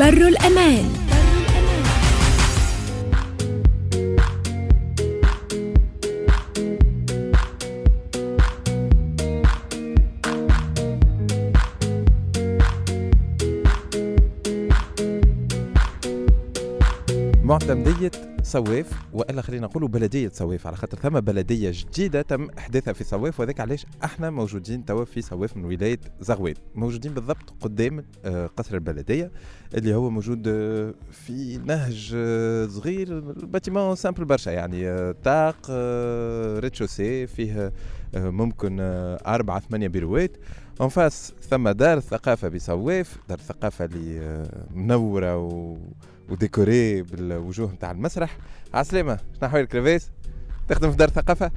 بر الأمان. معتمدية صواف وإلا خلينا نقولوا بلدية صواف على خاطر ثم بلدية جديدة تم إحداثها في صواف وذاك علاش إحنا موجودين توا في صواف من ولاية زغوان موجودين بالضبط قدام آه، قصر البلدية اللي هو موجود آه، في نهج آه، صغير ال bâtiment simple برشا يعني طاق rez-de-chaussée فيه ممكن أربعة ثمانية بيروات. en face ثم دار الثقافة بصواف دار الثقافة اللي منورة و و décorée بالوجوه نتاع المسرح. عسلامة شنو أحوالك لاباس؟ تخدم في دار الثقافة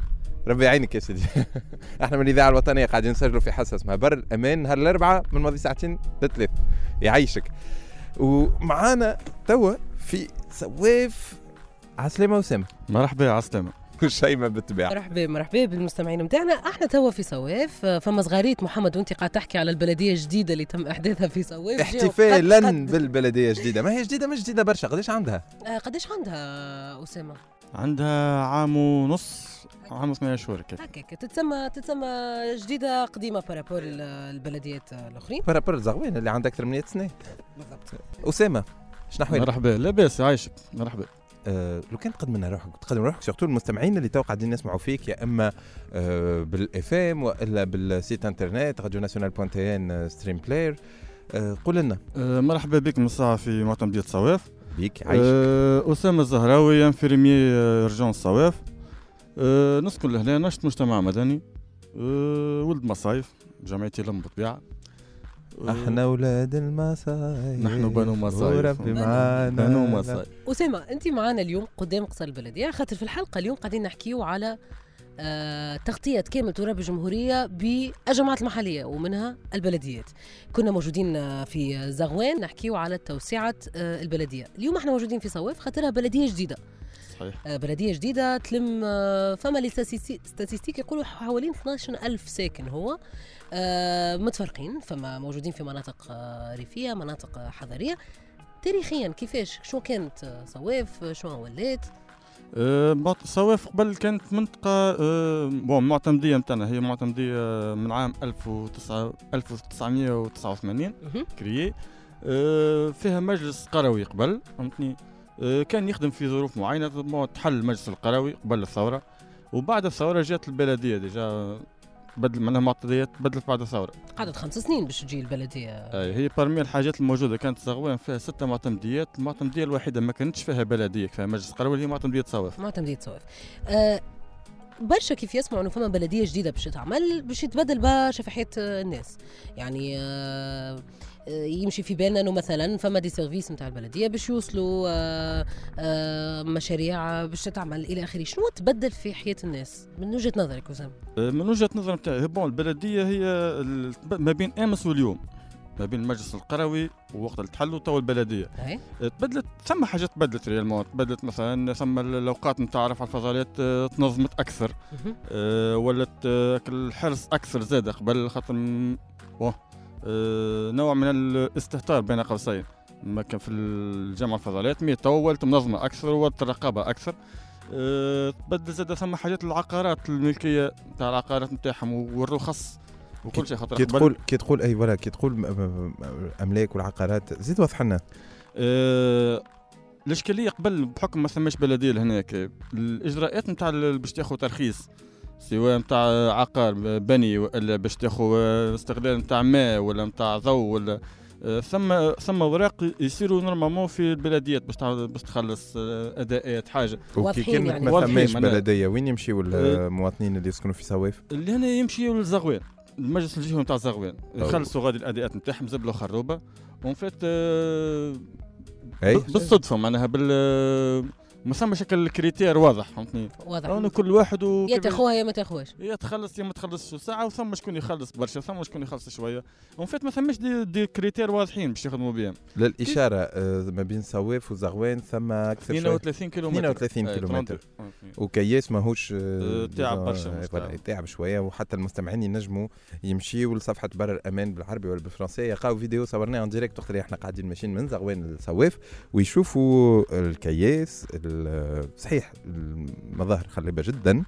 ربي يعينك يا سيدي. إحنا من الإذاعة الوطنية قاعدين نسجلوا في حصه اسمها بر الأمان نهار الأربعاء من ماضي ساعتين لثلاث. يعيشك. ومعانا توا في سواف عسلامة وسامة. مرحبا عسلامة. والشيمة بالطبيعة مرحبا مرحبا بالمستمعين نتاعنا إحنا توا في صواف فما صغاريت محمد وانت قاعد تحكي على البلدية الجديدة اللي تم احداثها في صواف احتفالا بالبلدية الجديدة. ما هي جديدة؟ مش جديدة برشا. قداش عندها؟ آه قداش عندها أسامة؟ عندها عام ونص عام وثمانية شهور كده. هكاك. تتسمى تتسمى جديدة قديمة بارابور البلديات الأخرين. بارابور زغوين اللي عندها أكثر من 100 سنة. بالضبط. أسامة شنو احوالك؟ مرحبا. لاباس عايشك مرحبا. آه لو كان تقدم لنا روحك تقدم روحك surtout المستمعين اللي تو قاعدين يسمعوا فيك يا إما آه بال FM وإلا بال site internet radio nationale point tn stream player. آه قول لنا. آه مرحبا بك من الساعة في معتمديه صواف بيك عايشك آه أسامة الزهراوي infirmier آه، رجون صواف آه نسكن لهنا نشط مجتمع مدني. آه ولد مصايف جمعيتي لم بالطبيعة. إحنا أولاد المصايف. نحن بنو مصايف. وربي معانا. بنو مصايف. أسامة أنت معنا اليوم قدام قصر البلديه خاطر في الحلقة اليوم قاعدين نحكيو على آه تغطية كامل تراب الجمهورية بالجماعات المحلية ومنها البلديات. كنا موجودين في زغوان نحكيو على توسعة آه البلدية. اليوم إحنا موجودين في صواف خاطرها بلدية جديدة. صحيح. آه بلدية جديدة تلم آه فما les statistiques يقولوا حوالين 12 ألف ساكن هو. آه متفرقين فما موجودين في مناطق آه ريفية مناطق آه حضريه تاريخيا كيفاش؟ شو كانت صواف شو ولات؟ أه صواف قبل كانت منطقة أه bon معتمدية نتاعنا هي معتمدية من عام 1989 créée. أه فيها مجلس قروي قبل فهمتني؟ كان يخدم في ظروف معينة تحل المجلس القروي قبل الثورة. وبعد الثورة جات البلدية ديجا. بدل معناها معطيات بدلت بعد الثوره قعدت خمس سنين باش تجي البلدية. أي هي برمي الحاجات الموجودة كانت زغوان فيها ستة معتمديات المعتمدية الوحيدة ما كانتش فيها بلدية فيها مجلس قروي هي معتمدية صواف معتمدية صواف آه برشا كيف يسمعوا إنه فما بلدية جديدة باش تعمل باش يتبدل برشا في حياة الناس. يعني آه، يمشي في بالنا إنه مثلا فما des services نتاع البلدية باش يوصلوا آه، آه، مشاريع باش تتعمل إلى آخره. شنو تبدل في حياة الناس؟ من وجهة نظرك وسام من وجهة نظر نتاعي bon البلدية هي ما بين أمس واليوم. ما بين المجلس القروي ووقت اللي تحل وتو البلدية. أي. تبدلت ثم حاجات تبدلت réellement. تبدلت مثلا ثم الأوقات نتاع رفع الفضلات تنظمت أكثر. أه ولات الحرص أكثر زاد قبل خاطر آه، نوع من الاستهتار بين قوسين. ما كان في الجامعة الفضلات مي طولت منظمه أكثر والرقابه أكثر. أه بدل زاد ثم حاجات العقارات الملكية تاع العقارات نتاعهم والرخص وكل شيء خاطر كي تقول كي تقول أي ولا كي تقول أملاك والعقارات زيد وضح لنا. أه الإشكالية قبل بحكم ما ثماش بلدية لهناك الإجراءات نتاع باش تاخذ ترخيص سواء نتاع عقار بني ولا باش تاخذ استغلال نتاع ماء ولا نتاع ضوء ولا ثم ثم اوراق يصيروا normalement في البلديات باش باش تخلص أداءات حاجة. وكي كان يعني. ما ثماش بلدية وين يمشيوا المواطنين اللي يسكنوا في؟ اللي هنا يمشيوا للزغوان المجلس الجهوي نتاع الزغوان. يخلصوا غادي الأداءات نتاعهم زبلوا خروبه en fait بالصدفة معناها بال ما ثم شكل critère واضح فهمتني؟ واضح. أنا كل واحد و يا تاخوها يا ما تاخوهاش يا تخلص يا ما تخلصش ساعة وثم شكون يخلص برشا ثم شكون يخلص شوية. ومن فات ما ثماش des, des critères واضحين باش يخدموا بهم للإشارة آه، ما بين صواف وزغوان ثم أكثر شوي 32 كيلومتر. 32 أي، كيلومتر. 32. وكياس ماهوش آه، تعب برشا آه، تعب. شوية وحتى المستمعين ينجموا يمشيوا لصفحة بر الامان بالعربي ولا بالفرنسية يلقاو فيديو صورناه en direct وقت اللي إحنا قاعدين ماشيين من زغوان للصواف ويشوفوا الكياس ال- صحيح المظاهر خلبه جدا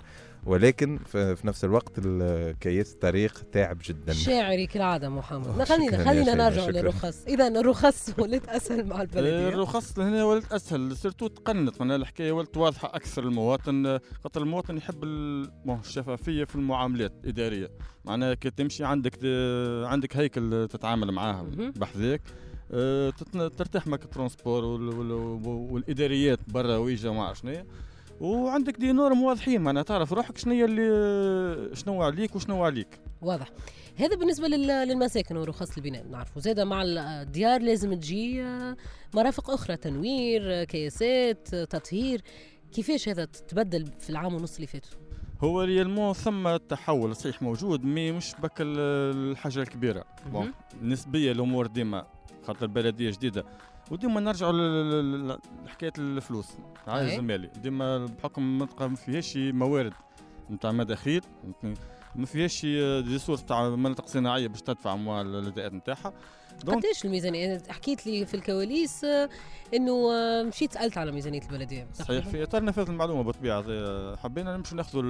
ولكن في في نفس الوقت الكياس الطريق تعب جدا. شاعري كالعادة محمد. خلينا خلينا نرجع شكراً. للرخص. اذا الرخص ولات أسهل مع البلدية. الرخص هنا ولات أسهل سيرتو تقنت معناها الحكاية ولات واضحة أكثر للمواطن آه، خاطر المواطن يحب الشفافية في المعاملات الإدارية. معناها كي تمشي عندك عندك هيكل تتعامل معاه مهم. بحذاك ترتاح معك ال transport وال- وال- والإداريات برا ويجا ما عرف شنيا وعندك des normes واضحين معناها تعرف روحك شنو هي اللي شنو عليك وشنو عليك. واضح. هذا بالنسبة لل- للمساكن ورخص البناء نعرفوا. زاد مع الديار لازم تجي آه، مرافق أخرى تنوير آه، كياسات تطهير. كيفاش هذا تبدل في العام ونص اللي فاتوا؟ هو réellement ثم تحول صحيح موجود mais مش بك ال- الحاجة الكبيرة. bon. نسبية الأمور ديما. خاطر بلدية جديدة. وديما نرجعوا لحكاية الفلوس. أي. المالي ديما بحكم المنطقة ما فيهاش موارد. نتاع مداخيل؟ ما فيهاش des sources تاع مناطق صناعية باش تدفع اموال الأداءات نتاعها. قداش الميزانية؟ حكيت لي في الكواليس آه، إنه آه، مشيت سألت على ميزانية البلدية. صحيح في إطار نفاذ المعلومة بالطبيعه زي- حبينا نمشي ناخذوا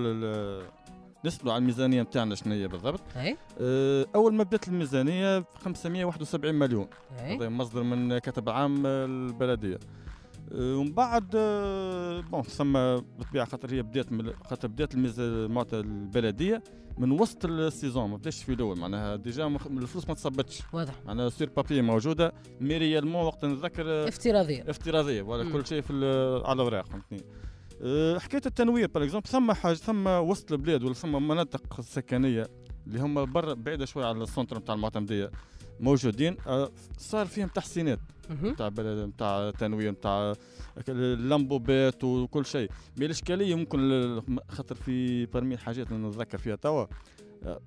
نسألوا على الميزانية نتاعنا شنو هي بالضبط أه، أول ما بدأت الميزانية 571 مليون. هذا مصدر من كتب عام البلدية. أه، ومن بعد أه، bon ثم بالطبيعة خاطر هي بدات خاطر بدات معناتها البلدية من وسط ال saison. ما بداش في الأول معناها déjà الفلوس ما تصبتش. واضح. معناها sur papier موجودة mais réellement وقت نتذكر أه، افتراضية. افتراضية ولا. كل شيء في على الأوراق فهمتني. حكاية التنوير par exemple ثم حاجة ثم وسط البلاد ولا ثم مناطق سكنيه اللي هم برا بعيدة شوية على ال centre نتاع المعتمدية موجودين أه، صار فيهم تحسينات. نتاع بلد نتاع تنوير نتاع اللمبات وكل شيء mais الإشكالية ممكن خاطر في parmi الحاجات اللي نتذكر فيها توا أه،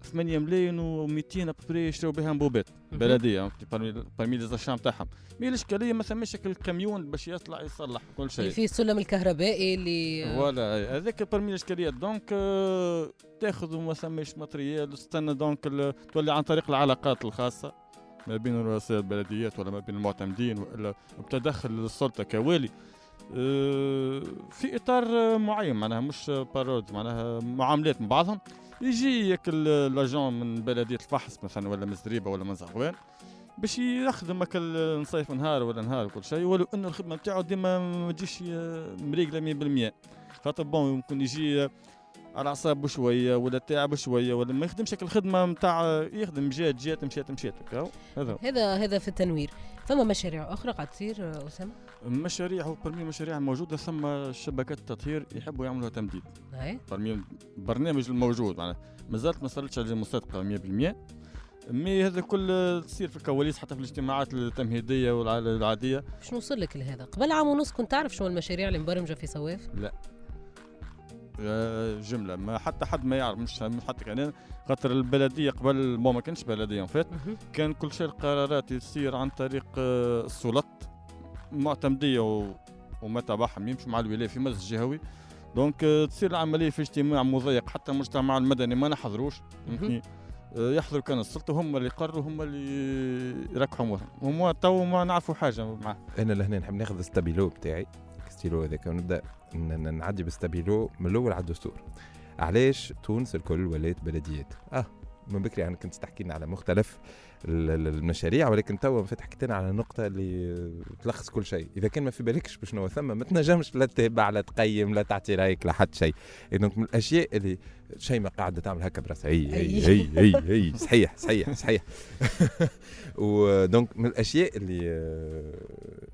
8 ملايين و200 après يشريو بها امبوبات مهم. بلدية parmi les achats تاعهم mais الاشكاليه ما ثماش الكاميون باش يطلع يصلح كل شيء. فيه السلم الكهربائي اللي voilà. هذاك parmi الاشكاليات donc تاخذ وما ثماش matériel تستنى donc تولي عن طريق العلاقات الخاصة ما بين رؤساء البلديات ولا ما بين المعتمدين ولا بتدخل السلطه كوالي. آه، في إطار معين معناها مش بارود معناها معاملات مع بعضهم. يجي ياك ال- لاجون من بلدية الفحص مثلا ولا من زريبة ولا من زغوان باش يخدم هكا نصيف نهار ولا نهار وكل شيء ولو إنه الخدمة نتاعو ديما ما تجيش مريقله 100% خاطر بون يمكن يجي على اعصابه شوية ولا تعب شوية ولا ما يخدمش الخدمة نتاع يخدم جات جات مشات مشات هذا. هذا هذا في التنوير. فما مشاريع أخرى قاعد تصير أسامة؟ مشاريع هو برمي مشاريع موجودة ثم شبكات تطهير يحبوا يعملوها تمديد. برمي البرنامج الموجود معناها. مازالت ما صارتش على مصدقه 100% مي هذا كل تصير في الكواليس حتى في الاجتماعات التمهيدية والعاديه باش نوصل لك لهذا قبل عام ونص كنت تعرف شنو المشاريع اللي مبرمجة في صواف؟ آه، جملة. ما حتى حد ما يعرف مش حتى كان خاطر البلدية قبل بون ما كانش بلدية فات. كان كل شيء القرارات تصير عن طريق آه، السلط معتمدية و... وما تبعهم يمشوا مع الولاية في مجلس جهوي. donc آه، تصير العملية في اجتماع مضيق. حتى المجتمع المدني ما نحضروش فهمتني؟ آه، يحضروا كان السلطه هم اللي يقرروا هم اللي يركحوا امورهم هم تو ما نعرفوا حاجة معاه. أنا لهنا نحب ناخذ ال stabilo بتاعي. ستيلو هذاك ونبدا نعدي بال stabilo من الأول على الدستور. علاش تونس الكل ولات بلديات؟ آه من بكري أنا كنت تحكي لنا على مختلف ال- ال- المشاريع ولكن توا فات حكيت لنا على نقطة اللي تلخص كل شيء. إذا كان ما في بالكش بشنو ثم ما تنجمش لا تتابع لا تقيم لا تعطي رأيك لا حتى شيء. donc من الأشياء اللي شيء ما قاعدة تعمل هكا براسها. هي هي هي هي, هي. صحيح صحيح صحيح. و donc من الأشياء اللي آه،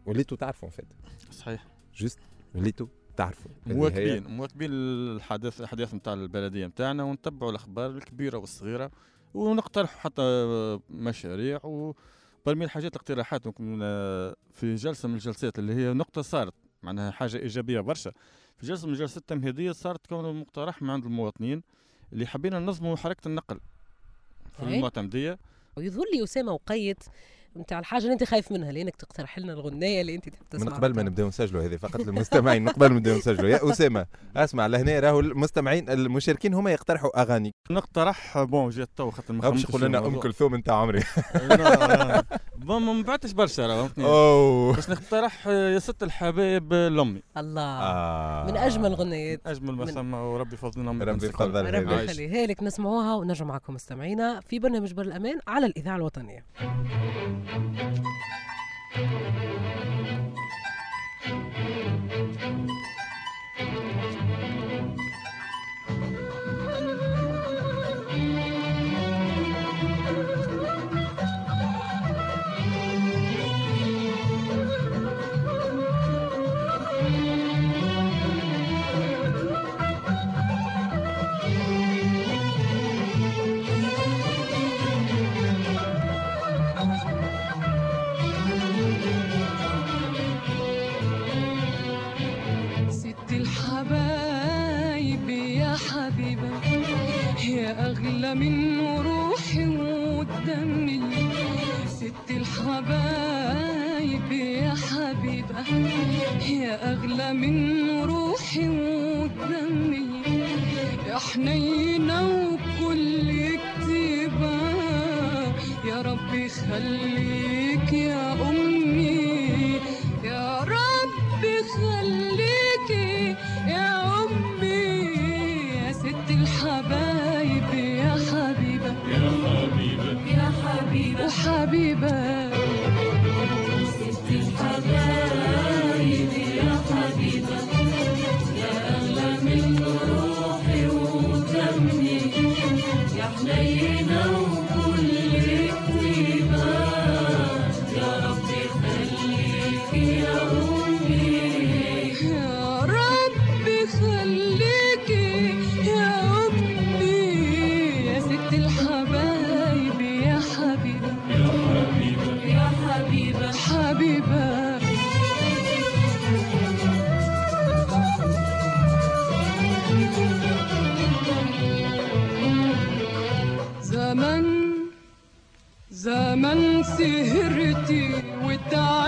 وليتوا تعرفوا فات. صحيح. juste وليتوا تعرفوا. مواكبين مواكبين الحدث الأحداث نتاع البلدية نتاعنا ونتبعوا الأخبار الكبيرة والصغيرة ونقترحوا حتى مشاريع و parmi الحاجات الاقتراحات. آه، في جلسة من الجلسات اللي هي نقطة صارت معناها حاجة إيجابية برشا. في جلسة من الجلسات التمهيدية صارت كون مقترح من عند المواطنين اللي حبينا ننظموا حركة النقل في. المعتمدية. ويظهر لي أسامة وقيت نتاع الحاجة اللي انت خايف منها لأنك تقترح لنا الغنايه اللي انت تحب من تسمعها. قبل ما. نبدأو نسجلوا هذه فقط للمستمعين من قبل ما نبدأو نسجلوا. يا أسامة أسمع لهنا راهو المستمعين المشاركين هما يقترحوا أغاني. نقترح بون جات تو خاطر ما باش يقول لنا أم. كلثوم انت عمري. بون ما بعتش برشا راه فهمتني. أوه. باش نقترح يا ست الحبايب لأمي. الله. آه. من أجمل الغنيات. أجمل ما من- سمى وربي يفضلنا من ربي الناس الكل. يفضل ربي. يخليها لك نسمعوها ونرجع معكم مستمعينا في برنامج بر الأمان على الإذاعة الوطنية. Thank you.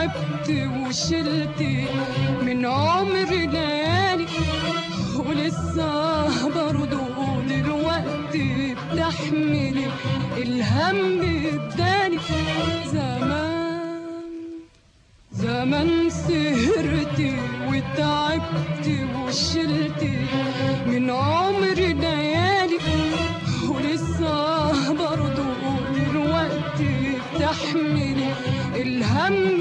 وتعبت وشلتي من عمري ليالي ولسه برضو دلوقتي بتحملي الهم الداني. زمان زمن سهرتي وتعبت وشلتي من عمري ليالي ولسه برضو دلوقتي بتحملي الهم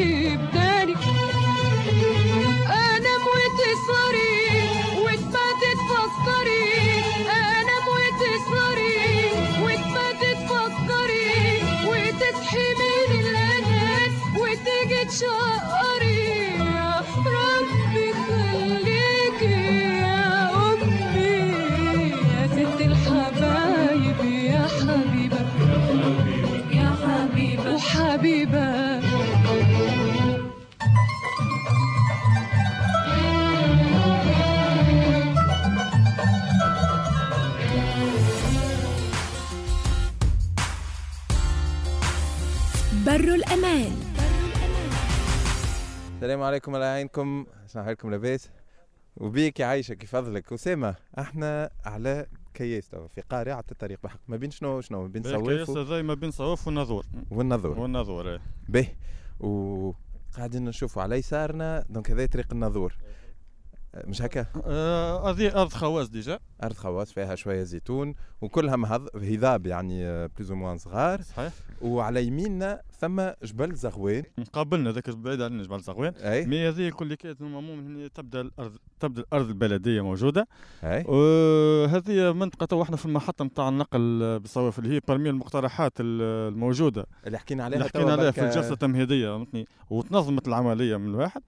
السلام عليكم الله يعينكم شنو لكم لاباس وبيك يا عايشة كيف فضلك؟ أسامة إحنا على كياس في قارعة الطريق بحق. ما بين شنو شنو ما بين الكياس سواف هذا ما بين صواف والناظور. والنظور والناظور إيه. به. وقاعدين نشوفوا على يسارنا donc هذا طريق الناظور. مش هكا؟ آه، هذه أرض خواص déjà. أرض خواص فيها شوية زيتون وكلها مهض- هضاب يعني plus ou moins صغار. صحيح. وعلى يميننا ثم جبل زغوان مقابلنا ذاك بعيد علينا جبل زغوان أي. mais هذه كل كانت normalement هنا تبدأ الأرض تبدأ الأرض البلدية موجودة. أي. وهذه منطقة تو إحنا في المحطة نتاع النقل بالصواف اللي هي parmi المقترحات ال- الموجودة. اللي حكينا عليها اللي حكينا عليها في الجلسة التمهيدية فهمتني؟ وتنظمت العملية من الواحد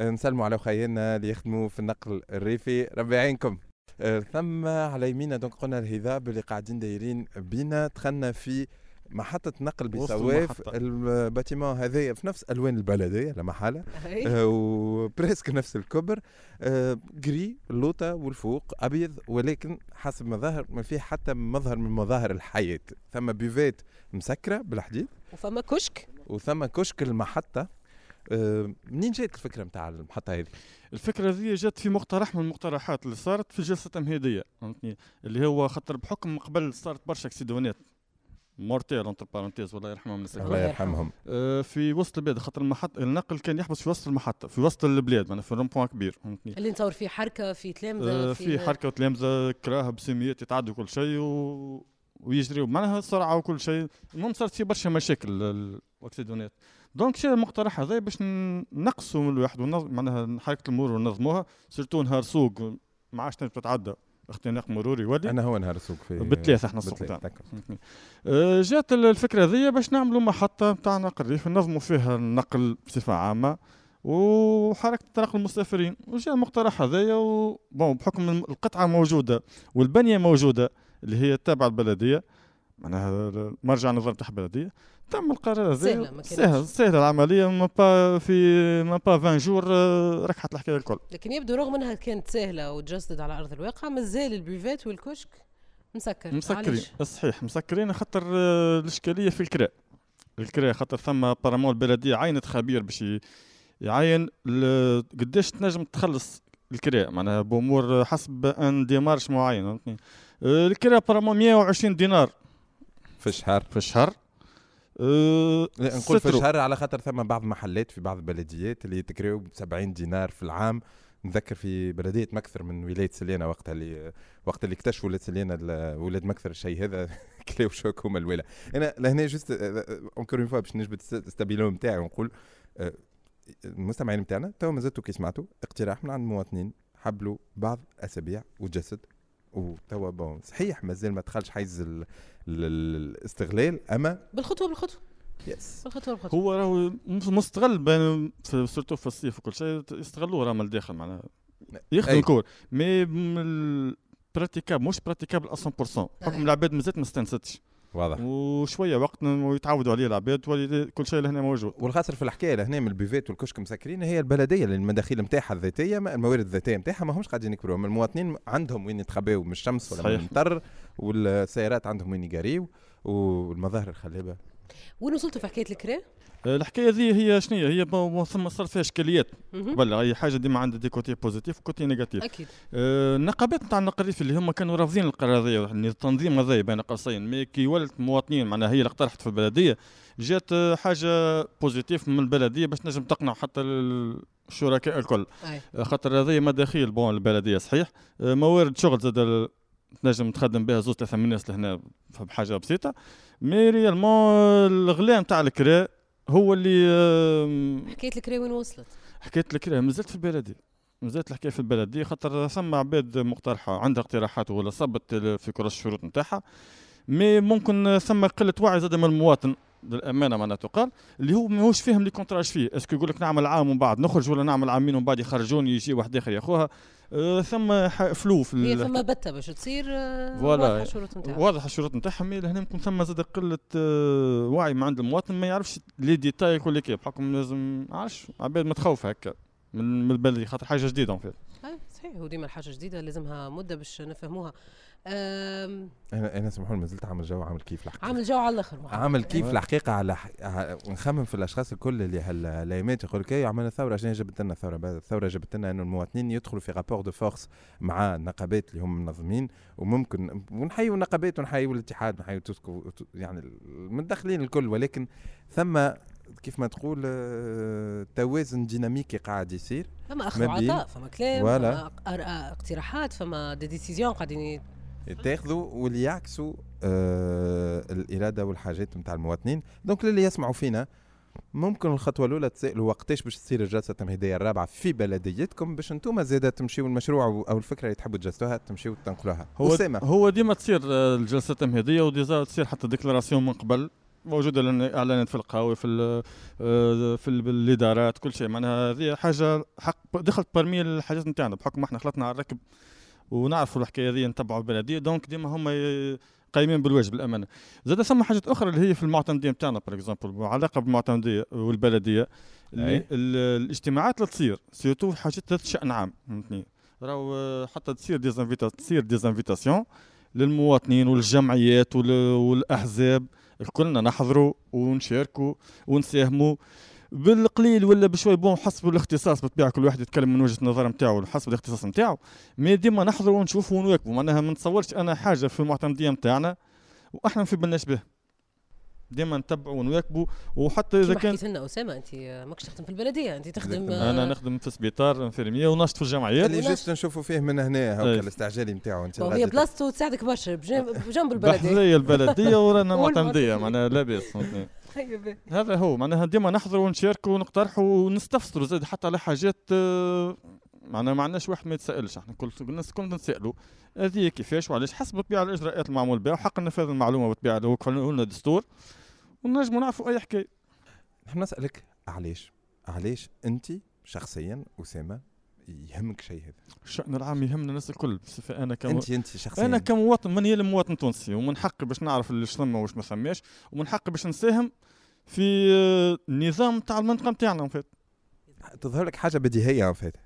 نسلموا على خيالنا اللي يخدموا في النقل الريفي. ربي يعينكم. آه، ثم على يميننا donc قلنا الهضاب اللي قاعدين دايرين بينا. دخلنا في محطة نقل بسواف. ال bâtiment هذايا في نفس ألوان البلدية لا محالة. آه، و presque نفس الكبر آه، جري اللوطة والفوق أبيض ولكن حسب ما ظهر ما فيه حتى مظهر من مظاهر الحياة. ثم buvette مسكرة بالحديد. وفما كشك. وثم كشك المحطة. منين جات الفكرة متاع المحطة هذه؟ الفكرة ذي جات في مقترح من المقترحات اللي صارت في الجلسه التمهيديه فهمتني؟ اللي هو خاطر بحكم قبل صارت برشا accident ات. mortels entre parenthèses الله يرحمهم الناس. الله يرحمهم. آه، في وسط البلاد خاطر المحطه النقل كان يحبس في وسط المحطة في وسط البلاد معناها في rond-point كبير فهمتني؟ اللي نتصور فيه حركة في تلامذة آه، في حركة وتلامذة كراهه بسميات يتعدوا كل شيء و... ويجريوا معناها سرعه وكل شيء. المهم صارت في برشا مشاكل ال- ال accident ات. donc شي المقترح هذا باش نقصوا من الواحد ونظ... معناها حركة المرور ونظموها surtout نهار سوق ما عادش تنجم تتعدى. اختناق مروري يولي أنا هو نهار السوق في بالثلاثة إحنا السوق تاعنا. آه، جات ال- الفكرة ذي باش نعملوا محطة نتاع نقل الريف ننظموا فيها النقل بصفة عامة وحركة تنقل المسافرين وجاء المقترح هذايا و... بون بحكم القطعة موجودة والبنية موجودة اللي هي تابعه البلدية. معناها مرجع نظام تاع البلديه تم القرار هذا. سهل سهله العملية ما با في même pas 20 jours آه، ركحت الحكاية الكل. لكن يبدو رغم إنها كانت سهلة وتجسدت على أرض الواقع مازال ال buvette والكشك مسكر. مسكرين؟ صحيح مسكرين خاطر آه، الإشكالية في الكراء الكراء خاطر ثم apparemment البلدية عينت خبير باش يعين قداش تنجم تخلص الكراء معناها بأمور حسب une démarche معين آه، الكراء apparemment 120 دينار. في الشهر في الشهر آه، لا نقول في. الشهر على خاطر ثم بعض المحلات في بعض البلديات اللي تكريو ب 70 دينار في العام. نذكر في بلدية مكثر من ولاية سليانه وقتها اللي وقت اللي اكتشفوا ولاد سليانه ال- ولاد مكثر الشيء هذا. كلاو شوك هما الولا. أنا لهنا juste encore une fois باش نجبد stabilo نتاعي ونقول آه، المستمعين نتاعنا تو مازلتوا كي سمعتوا اقتراح من عند المواطنين حبلوا بعض أسابيع وجسد وتوا bon. صحيح مازال ما دخلش حيز ال- ال- ال- الاستغلال أما بالخطوة بالخطوة. yes بالخطوة بالخطوة. هو راهو مستغل بين في surtout في الصيف وكل شيء يستغلوه راه من الداخل معناها. يخدموا أي. الكور. mais praticable مش praticable 100% أي. حكم العباد مازالت ما استنستش. واضح. وشوية وقت يتعودوا عليه العباد تولي كل شيء لهنا موجود. والخاطر في الحكاية لهنا من ال buvette والكشك مسكرين هي البلدية اللي المداخيل نتاعها الذاتية الموارد الذاتية نتاعها ما همش قاعدين يكبروا. المواطنين عندهم وين يتخباو من الشمس ولا من. المطر والسيارات عندهم وين يقاريو والمظاهر الخلابة. وين وصلتوا في حكاية الكرا؟ آه، الحكاية ذي هي شنو هي؟ ثم صارت فيها إشكاليات. قبل أي حاجة ديما عندها des côtés positifs و côtés négatifs. أكيد. آه، النقابات نتاع النقريف اللي هم كانوا رافضين القرار هذا يعني التنظيم هذا بين قوسين. mais كي ولت المواطنين معناها هي اللي اقترحت في البلدية جات آه، حاجة positive من البلدية باش تنجم تقنع حتى الشركاء الكل. آه، خاطر هذه مداخيل pour البلدية صحيح؟ موارد شغل زاد تنجم تخدم بها زوج ثلاثة من الناس لهنا بحاجة بسيطة. mais réellement الغلاء نتاع الكراء هو اللي حكايه الكرا وين وصلت؟ حكايه الكراء مازالت في البلديه مازالت الحكاية في البلديه خاطر ثم عباد مقترحه عندها اقتراحات ولا صبت في كراس الشروط نتاعها. mais ممكن ثم قلة وعي زاد من المواطن. للأمانة معناها تقال اللي هو ماهوش فاهم les contrats فيه. est-ce que يقول لك نعمل عام ومن بعد؟ نخرج ولا نعمل عامين ومن بعد يخرجوني يجي واحد آخر ياخوها أه ثم في هي فما بتة باش تصير آه،. واضحة الشروط نتاعها. واضح الشروط نتاعهم mais لهنا يمكن ثم زاد قلة آه، وعي من عند المواطن. ما يعرفش les détails كل كيف بحكم لازم ما عرفش. عباد متخوفه هكا. من البلدي خاطر حاجة جديدة. أي، صحيح. وديما الحاجة جديدة لازمها مدة باش نفهموها. أنا أنا سامحوني مازلت عامل جو عامل كيف الحقيقة؟ عامل جو على الآخر. عامل كيف الحقيقة على ح... ونخمم في الأشخاص الكل اللي هالايامات يقول لك "إيه، عملنا ثورة شنو جابت لنا الثورة. الثورة جابت لنا إنه المواطنين يدخلوا في rapport de force مع النقابات اللي هم منظمين وممكن ونحيوا النقابات ونحيوا الاتحاد ونحيوا يعني المتدخلين الكل. ولكن ثم كيف ما تقول آه، توازن ديناميكي قاعد يصير. فما اخذ ما وعطاء فما كلام. فما أق- اقتراحات فما des décisions قاعدين يتاخذوا واللي يعكسوا آه الإرادة والحاجات نتاع المواطنين. donc للي يسمعوا فينا ممكن الخطوة الأولى تسألوا وقتاش باش تصير الجلسة التمهيديه الرابعة في بلديتكم باش أنتم زاده تمشيوا المشروع أو أو الفكرة اللي تحبوا تجسدوها تمشيوا تنقلوها. هو أسامة. هو ديما تصير آه، الجلسة التمهيديه و des تصير حتى déclaration من قبل. موجودة لأن إعلانات في القهاوي في آه، في ال- الادارات كل شيء. معناها هذه حاجة حق دخلت parmi الحاجات نتاعنا بحكم إحنا خلطنا على الركب. ونعرفوا الحكاية هذه نتبعوا البلدية. donc ديما هما قايمين بالواجب الأمانة. زاد ثم حاجات أخرى اللي هي في المعتمدية نتاعنا par exemple علاقة بالمعتمدية والبلدية الاجتماعات اللي تصير surtout حاجات ذات شأن عام فهمتني؟ راهو آه، حتى تصير des invita- تصير des invitations للمواطنين والجمعيات وال- والأحزاب كلنا نحضروا ونشاركوا ونساهموا. بالقليل ولا بشوي bon حسب الاختصاص بالطبيعه كل واحد يتكلم من وجهة النظر نتاعو حسب الاختصاص نتاعو mais ديما نحضروا ونشوفوا ونواكبوا معناها ما نتصورش أنا حاجة في المعتمدية نتاعنا وأحنا ما في بالناش به ديما نتبعوا ونواكبوا وحتى إذا كان حكيت لنا أسامة انت ماكش تخدم في البلدية انت تخدم. آه، أنا نخدم في سبيطار infirmier ونشط في الجمعيات اللي juste نشوفوا فيه من هنا هكا أي. الاستعجالي نتاعو أنت وهي الغادي بلاصتو تساعدك برشا بجنب البلدية البلدية ورانا. معتمدية معناها لاباس طيب. هذا هو معناها ديما نحضروا ونشاركوا ونقترحوا ونستفسروا زاد حتى على حاجات آه، معناها ما عندناش واحد ما يتسألش. إحنا كل الناس كلنا نتسالوا هذه كيفاش وعلاش حسب بالطبيعه الاجراءات المعمول بها وحق نفاذ المعلومة بالطبيعة اللي هو كفلنا لنا دستور ونجموا نعرفوا أي حكاية. نحب نسألك علاش؟ علاش أنت شخصيا أسامة يهمك شيء هذا؟ الشأن العام يهمنا الناس الكل بصفة أنا كم انت أنت شخصيا. أنا كمواطن من يلم مواطن تونسي ومن حقي باش نعرف اللي ثم وش ما ثماش ومن حقي باش نساهم في آه، النظام تاع المنطقة نتاعنا فات تظهر لك حاجة بديهية فات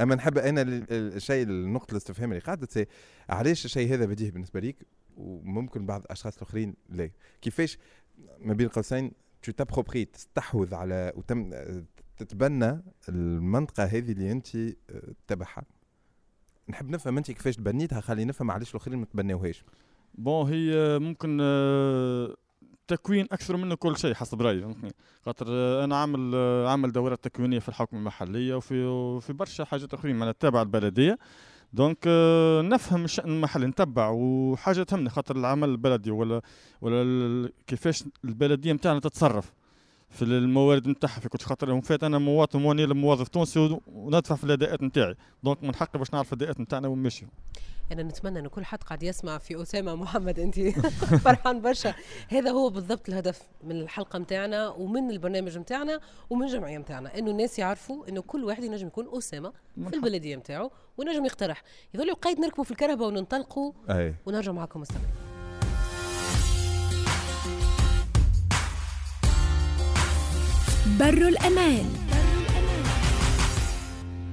أما نحب أنا ال- ال- الشيء النقطة الاستفهام اللي قاعدة تسي علاش الشيء هذا بديهي بالنسبة ليك؟ وممكن بعض الأشخاص الآخرين لا. كيفاش ما بين قوسين tu t'appropries تستحوذ على وتم تتبنى المنطقة هذه اللي أنت تبعها نحب نفهم أنت كيفاش تبنيتها خلي نفهم علاش الآخرين ما تبناوهاش. bon هي ممكن آه، تكوين أكثر منه كل شيء حسب رأيي فهمتني؟ خاطر آه، أنا عامل آه، عامل دورات تكوينية في الحكم المحلية وفي وفي برشا حاجات أخرين معناها تابعه البلدية. donc آه، نفهم الشأن المحلي نتبع وحاجة تهمني خاطر العمل البلدي ولا ولا كيفاش البلدية نتاعنا تتصرف. في الموارد نتاعها في كل خاطر يوم فات أنا مواطن واني موظف تونسي وندفع في الأداءات نتاعي. donc من حقي باش نعرف الأداءات نتاعنا وين ماشي أنا نتمنى إن كل حد قاعد يسمع في أسامة محمد انت فرحان برشا. هذا هو بالضبط الهدف من الحلقة نتاعنا ومن البرنامج نتاعنا ومن الجمعية نتاعنا. إنه الناس يعرفوا إنه كل واحد ينجم يكون أسامة في البلدية نتاعو ونجم يقترح. يظل قايد نركبوا في الكرهبه وننطلقوا. ونرجع معكم مستمعين بر الأمان.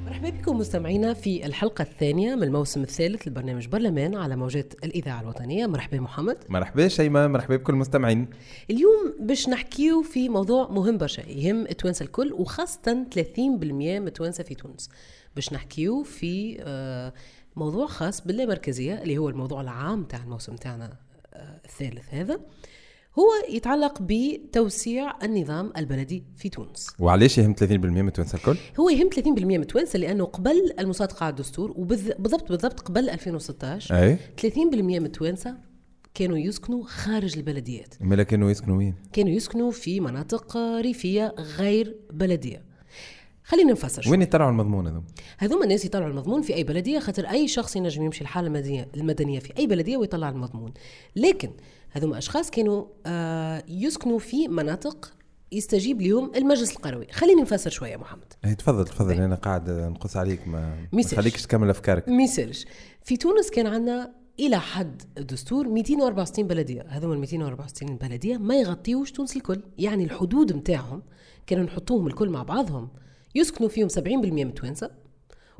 مرحبا بكم مستمعينا في الحلقة الثانية من الموسم الثالث لبرنامج برلمان على موجات الإذاعة الوطنية. مرحبا محمد. مرحبا شيماء مرحبا بكل المستمعين. اليوم باش نحكيو في موضوع مهم برشا يهم التوانسة الكل وخاصة 30% من التوانسة في تونس. باش نحكيو في آه، موضوع خاص باللامركزية اللي هو الموضوع العام تاع الموسم تاعنا آه، الثالث هذا. هو يتعلق بتوسيع النظام البلدي في تونس وعلاش يهم 30% من التوانسه الكل؟ هو يهم 30% من التوانسة لأنه قبل المصادقة على الدستور وبالضبط بالضبط قبل 2016 أي 30% من التوانسة كانوا يسكنوا خارج البلديات مالا كانوا يسكنوا وين؟ كانوا يسكنوا في مناطق ريفية غير بلدية خلينا نفسر شوي. وين يطلعوا المضمون هذا؟ هذوما الناس يطلعوا المضمون في أي بلدية خاطر أي شخص ينجم يمشي الحالة المدنيه في أي بلدية ويطلع المضمون. لكن هذوما أشخاص كانوا آه يسكنوا في مناطق يستجيب لهم المجلس القروي. خليني نفسر شوية محمد. اي تفضل تفضل أنا قاعد نقص عليك ما ما. خليكش تكمل أفكارك. ميسالش في تونس كان عندنا إلى حد الدستور 264 بلدية. هذوما ال 264 بلدية ما يغطيوش تونس الكل. يعني الحدود نتاعهم كانوا نحطوهم الكل مع بعضهم. يسكنوا فيهم 70% من التوانسه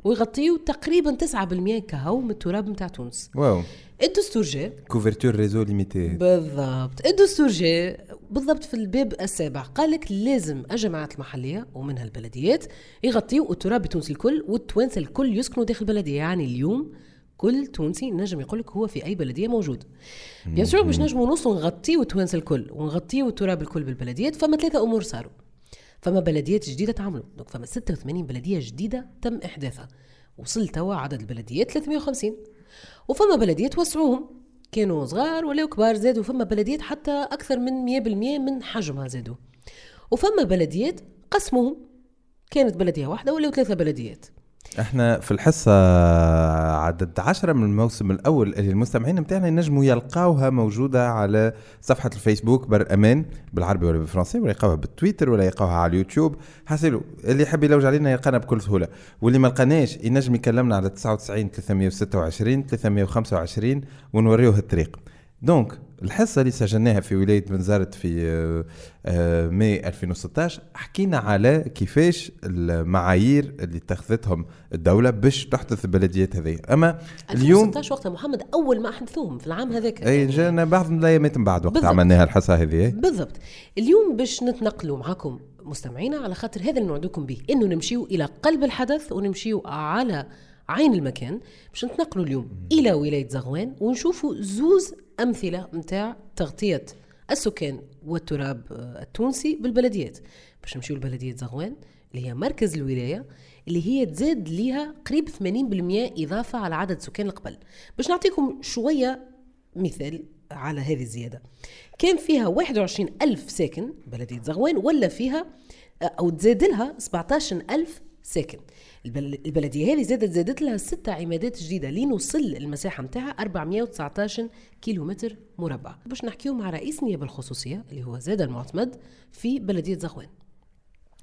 ويغطيوا تقريبا 9% كهو من التراب نتاع تونس. waouh. الدستور جاء couverture réseau limitée بالضبط. الدستور جاء بالضبط في الباب السابع. قال لك لازم الجماعات المحلية ومنها البلديات يغطيوا التراب بتونس الكل والتوانسة الكل يسكنوا داخل البلدية. يعني اليوم كل تونسي نجم يقول لك هو في أي بلدية موجود. bien sûr باش نجموا نوصلوا نغطيوا التوانسة الكل ونغطيوا التراب الكل بالبلديات فما ثلاثة أمور صاروا. فما بلديات جديدة تعملوا. دونك فما 86 بلدية جديدة تم إحداثها. وصل توا عدد البلديات 350 وفما بلديات وسعوهم كانوا صغار ولاو كبار زادوا. فما بلديات حتى أكثر من 100% من حجمها زادوا. وفما بلديات قسموهم. كانت بلدية واحدة ولاو ثلاثة بلديات. إحنا في الحصة عدد عشرة من الموسم الأول اللي المستمعين متاعنا ينجموا يلقاوها موجودة على صفحة الفيسبوك بر أمان بالعربي ولا بالفرنسي ولا يلقاوها بالتويتر ولا يلقاوها على اليوتيوب. حاصيلو اللي يحب يلوج علينا يلقانا بكل سهولة. واللي ما لقاناش ينجم يكلمنا على 99 326 325 ونوريوه الطريق. donc الحصة اللي سجلناها في ولاية بنزرت في آه، آه، ماي 2016 حكينا على كيفاش المعايير اللي اتخذتهم الدولة باش تحدث البلديات هذه أما اليوم 2016 وقتها محمد أول ما أحدثوهم في العام هذاك أي يعني. جانا بعض من الأيامات من بعد وقت. عملناها الحصة هذه بالضبط اليوم باش نتنقلوا معكم مستمعينا على خاطر هذا اللي نوعدكم به إنه نمشيو إلى قلب الحدث ونمشيو على عين المكان باش نتنقلوا اليوم إلى ولاية زغوان ونشوفوا زوز أمثلة نتاع تغطية السكان والتراب التونسي بالبلديات. باش نمشيو لبلدية زغوان اللي هي مركز الولاية اللي هي تزاد ليها قريب 80% إضافة على عدد سكان القبل. باش نعطيكم شوية مثال على هذه الزيادة. كان فيها 21 ألف ساكن بلدية زغوان ولا فيها أو تزاد لها 17 ألف ساكن. البل- البلدية هذه زادت زادت لها ستة عمادات جديدة لنوصل المساحة متاعها 419 كيلومتر مربع. باش نحكيو مع رئيس النيابة الخصوصية اللي هو زاد المعتمد في بلدية زغوان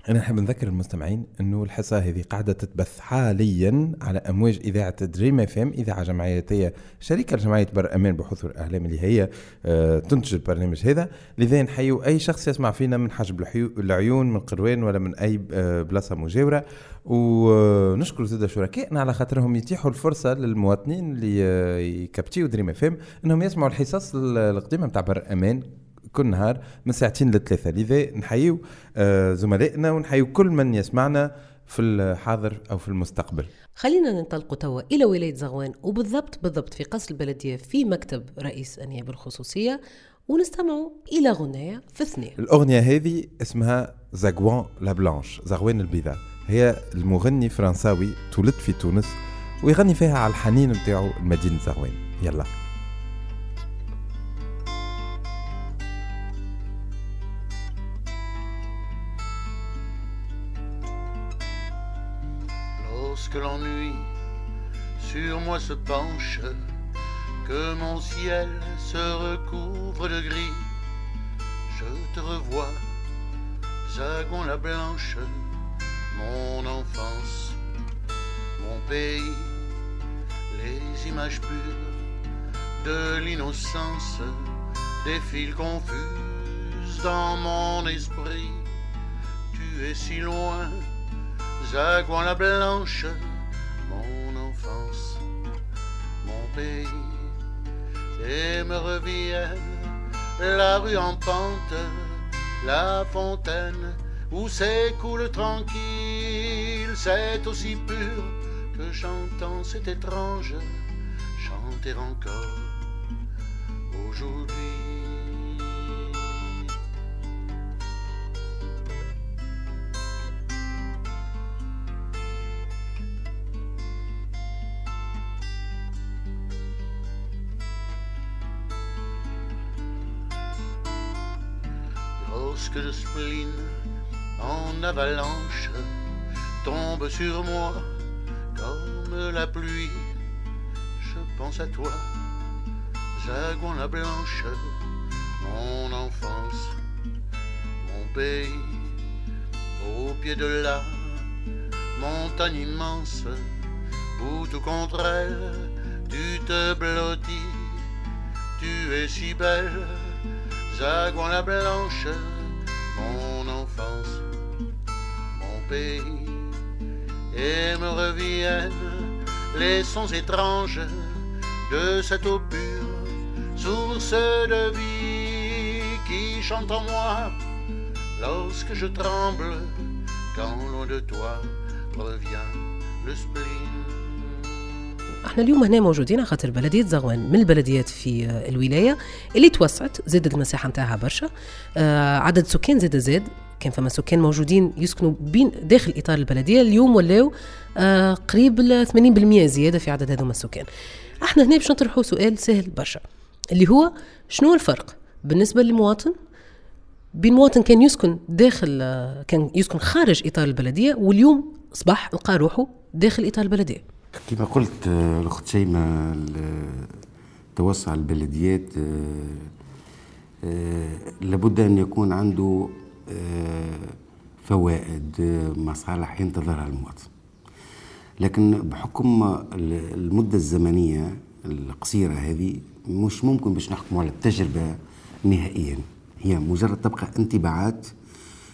أنا نحب نذكر المستمعين أنه الحصة هذه قاعدة تتبث حاليا على أمواج إذاعة Dream FM إذاعة جمعياتيه شريكة جمعية بر أمان بحوث الإعلام اللي هي آه، تنتج البرنامج هذا. لذا نحيو أي شخص يسمع فينا من حاجب العيون من قيروان ولا من أي آه، بلاصة مجاورة. ونشكر زاد شركائنا على خاطرهم يتيحوا الفرصة للمواطنين اللي آه، يكبتيو Dream FM أنهم يسمعوا الحصص القديمة نتاع بر أمان كل نهار من ساعتين لثلاثة. لذا نحيو آه، زملائنا ونحيو كل من يسمعنا في الحاضر أو في المستقبل. خلينا ننطلقوا توا إلى ولاية زغوان وبالضبط بالضبط في قصر البلدية في مكتب رئيس النيابة الخصوصية ونستمعوا إلى غناية في اثنين الأغنية هذه اسمها زاغوان لا بلانش زغوان البيضاء. هي المغني فرنساوي تولد في تونس ويغني فيها على الحنين نتاعو لمدينة زغوان. يلا. Penche, que mon ciel se recouvre de gris, je te revois, Zagon la blanche, mon enfance, mon pays, les images pures de l'innocence défilent confuses dans mon esprit. Tu es si loin, Zaguan la blanche, mon enfance, et me reviennent la rue en pente, la fontaine où s'écoule tranquille, c'est aussi pur que j'entends cet étrange chanter encore aujourd'hui. Le spleen en avalanche tombe sur moi comme la pluie, je pense à toi, Jaguan la blanche, mon enfance, mon pays, au pied de la montagne immense, où tout contre elle, tu te blottis, tu es si belle, Jaguan la blanche, mon enfance, mon pays, et me reviennent les sons étranges de cette eau pure, source de vie qui chante en moi lorsque je tremble, quand loin de toi revient le spleen. إحنا اليوم هنا موجودين خاطر بلدية زغوان من البلديات في آه، الولاية اللي توسعت زادت المساحة نتاعها برشا. آه، عدد سكان زاد زاد. كان فما سكان موجودين يسكنوا بين داخل إطار البلدية. اليوم ولاو آه، قريب ل 80% زيادة في عدد هذوما السكان. إحنا هنا باش نطرحوا سؤال سهل برشا اللي هو شنو الفرق بالنسبة للمواطن؟ بين مواطن كان يسكن داخل كان يسكن خارج إطار البلدية واليوم اصبح لقى روحه داخل إطار البلدية. كما قلت آه، الأخت شيماء توسع البلديات آه، آه، لابد أن يكون عنده فوائد مصالح ينتظرها المواطن. لكن بحكم ال- المدة الزمنية القصيرة هذه مش ممكن باش نحكموا على التجربة نهائيا. هي مجرد تبقى انطباعات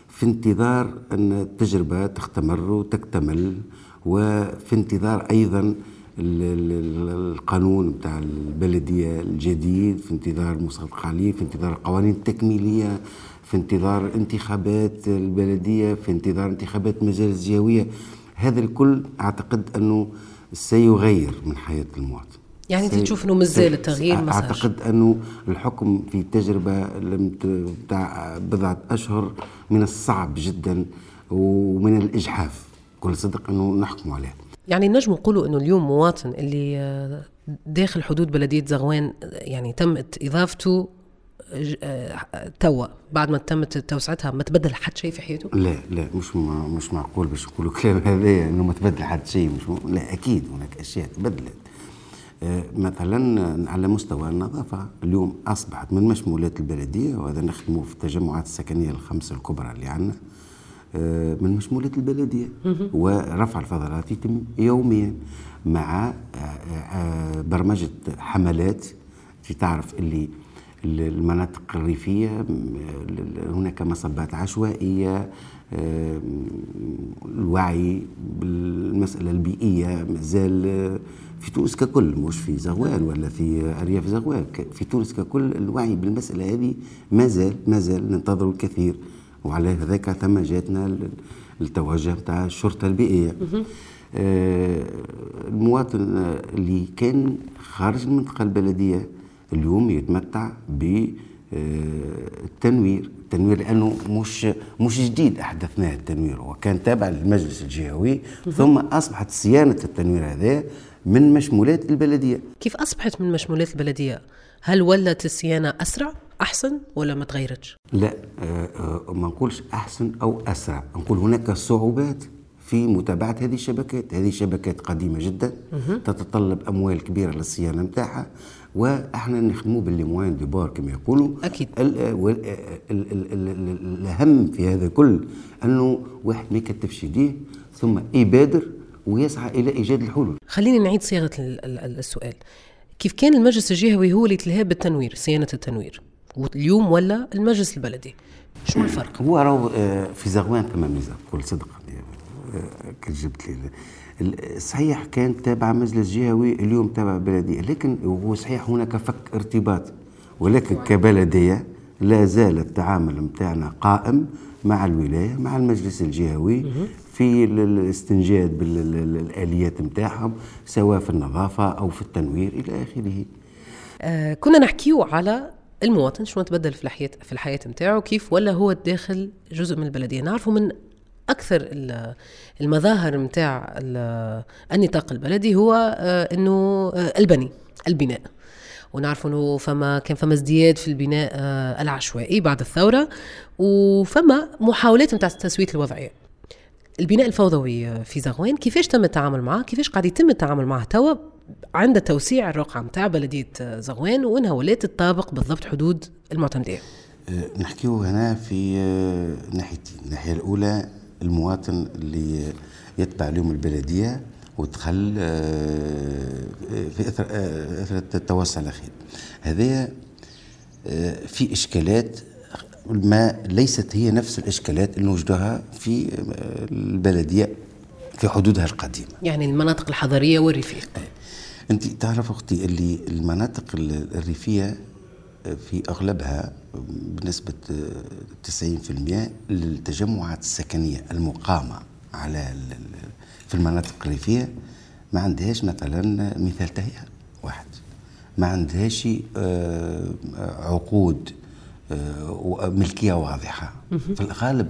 في انتظار أن التجربة تختمر وتكتمل. وفي انتظار أيضا ال- ال- القانون بتاع البلدية الجديد في انتظار المصادقة عليه في انتظار القوانين التكميلية في انتظار انتخابات البلدية في انتظار انتخابات مجالس جهوية هذا الكل أعتقد أنه سيغير من حياة المواطن. يعني سي- تشوف إنه مازال التغيير ما صارش. أعتقد أنه الحكم في تجربة لم ت- بتاع بضعة أشهر من الصعب جدا ومن الإجحاف. كل صدق أنه نحكم عليه. يعني نجم نقولوا إنه اليوم مواطن اللي آه، داخل حدود بلدية زغوان آه، يعني تمت إضافته آه، توا. بعد ما تمت توسعتها ما تبدل حد شيء في حياته؟ لا لا مش ما مش معقول باش نقولوا كلام هذا إنه ما تبدل حد شيء مش م... لا أكيد هناك أشياء تبدلت. آه، مثلا على مستوى النظافة اليوم أصبحت من مشمولات البلدية وهذا نخدمه في التجمعات السكنية الخمسة الكبرى اللي عندنا. من مشمولات البلدية ورفع الفضلات يتم يوميا مع آه، آه، برمجة حملات. تعرف اللي المناطق الريفية هناك مصبات عشوائية الوعي بالمسألة البيئية. مازال آه، في تونس ككل مش في زغوان ولا في أرياف زغوان في تونس ككل الوعي بالمسألة هذه مازال مازال ننتظر الكثير. وعلى هذاك ثم جاتنا ال- التوجه نتاع الشرطة البيئية. آه، المواطن آه، اللي كان خارج المنطقة البلدية اليوم يتمتع بالتنوير التنوير. لأنه مش مش جديد أحدثناه التنوير. هو كان تابع للمجلس الجهوي ثم أصبحت صيانة التنوير هذا من مشمولات البلدية. كيف أصبحت من مشمولات البلدية؟ هل ولت الصيانة أسرع؟ أحسن ولا ما تغيرتش؟ لا آه، آه، ما نقولش أحسن أو أسرع. نقول هناك صعوبات في متابعة هذه الشبكات. هذه شبكات قديمة جدا تتطلب أموال كبيرة للصيانة نتاعها وأحنا نخدموا باللي موان دي بار كما يقولوا. أكيد. ال- وال- ال- ال- ال- ال- الأهم في هذا كل أنه واحد ما يكتفش يديه ثم يبادر ويسعى إلى إيجاد الحلول. خليني نعيد ال- السؤال. كيف كان المجلس الجهوي هو اللي يتلهى بالتنوير صيانة التنوير؟ واليوم ولا المجلس البلدي. شو الفرق؟ هو راهو آه، في زغوان ثم ميزه بكل صدق آه، كي جبت لي صحيح كان تابع مجلس جهوي اليوم تابع بلديه لكن هو صحيح هناك فك ارتباط ولكن كبلدية لا زال التعامل نتاعنا قائم مع الولاية مع المجلس الجهوي في ال- الاستنجاد بالاليات نتاعهم سواء في النظافة أو في التنوير إلى آخره. آه كنا نحكيو على المواطن شنو تبدل في الحياة في الحياة نتاعو كيف ولا هو داخل جزء من البلدية. نعرفوا من أكثر ال- المظاهر نتاع ال- النطاق البلدي هو آه إنه آه البني البناء. ونعرفوا إنه فما كان فما ازدياد في البناء آه العشوائي بعد الثورة وفما محاولات نتاع تسوية الوضعية. البناء الفوضوي في زغوان كيفاش تم التعامل معه؟ كيفاش قاعد يتم التعامل معه؟ توا عند توسيع الرقعة نتاع بلدية زغوان وإنها ولات تطابق بالضبط حدود المعتمدية آه، نحكيو هنا في آه، ناحيتين الناحية الأولى المواطن اللي يتبع اليوم البلدية ودخل آه، في آه، إثر التوسع الأخير. هذا في إشكالات ما ليست هي نفس الإشكالات اللي نوجدها في البلدية في حدودها القديمة. يعني المناطق الحضرية والريفية انت تعرف أختي اللي المناطق ال- الريفية في أغلبها بنسبة 90% للتجمعات السكنية المقامة على في المناطق الريفية. ما عندهاش مثلا مثال تهيئة واحد. ما عندهاش آه، عقود آه، وملكيه واضحة. في الغالب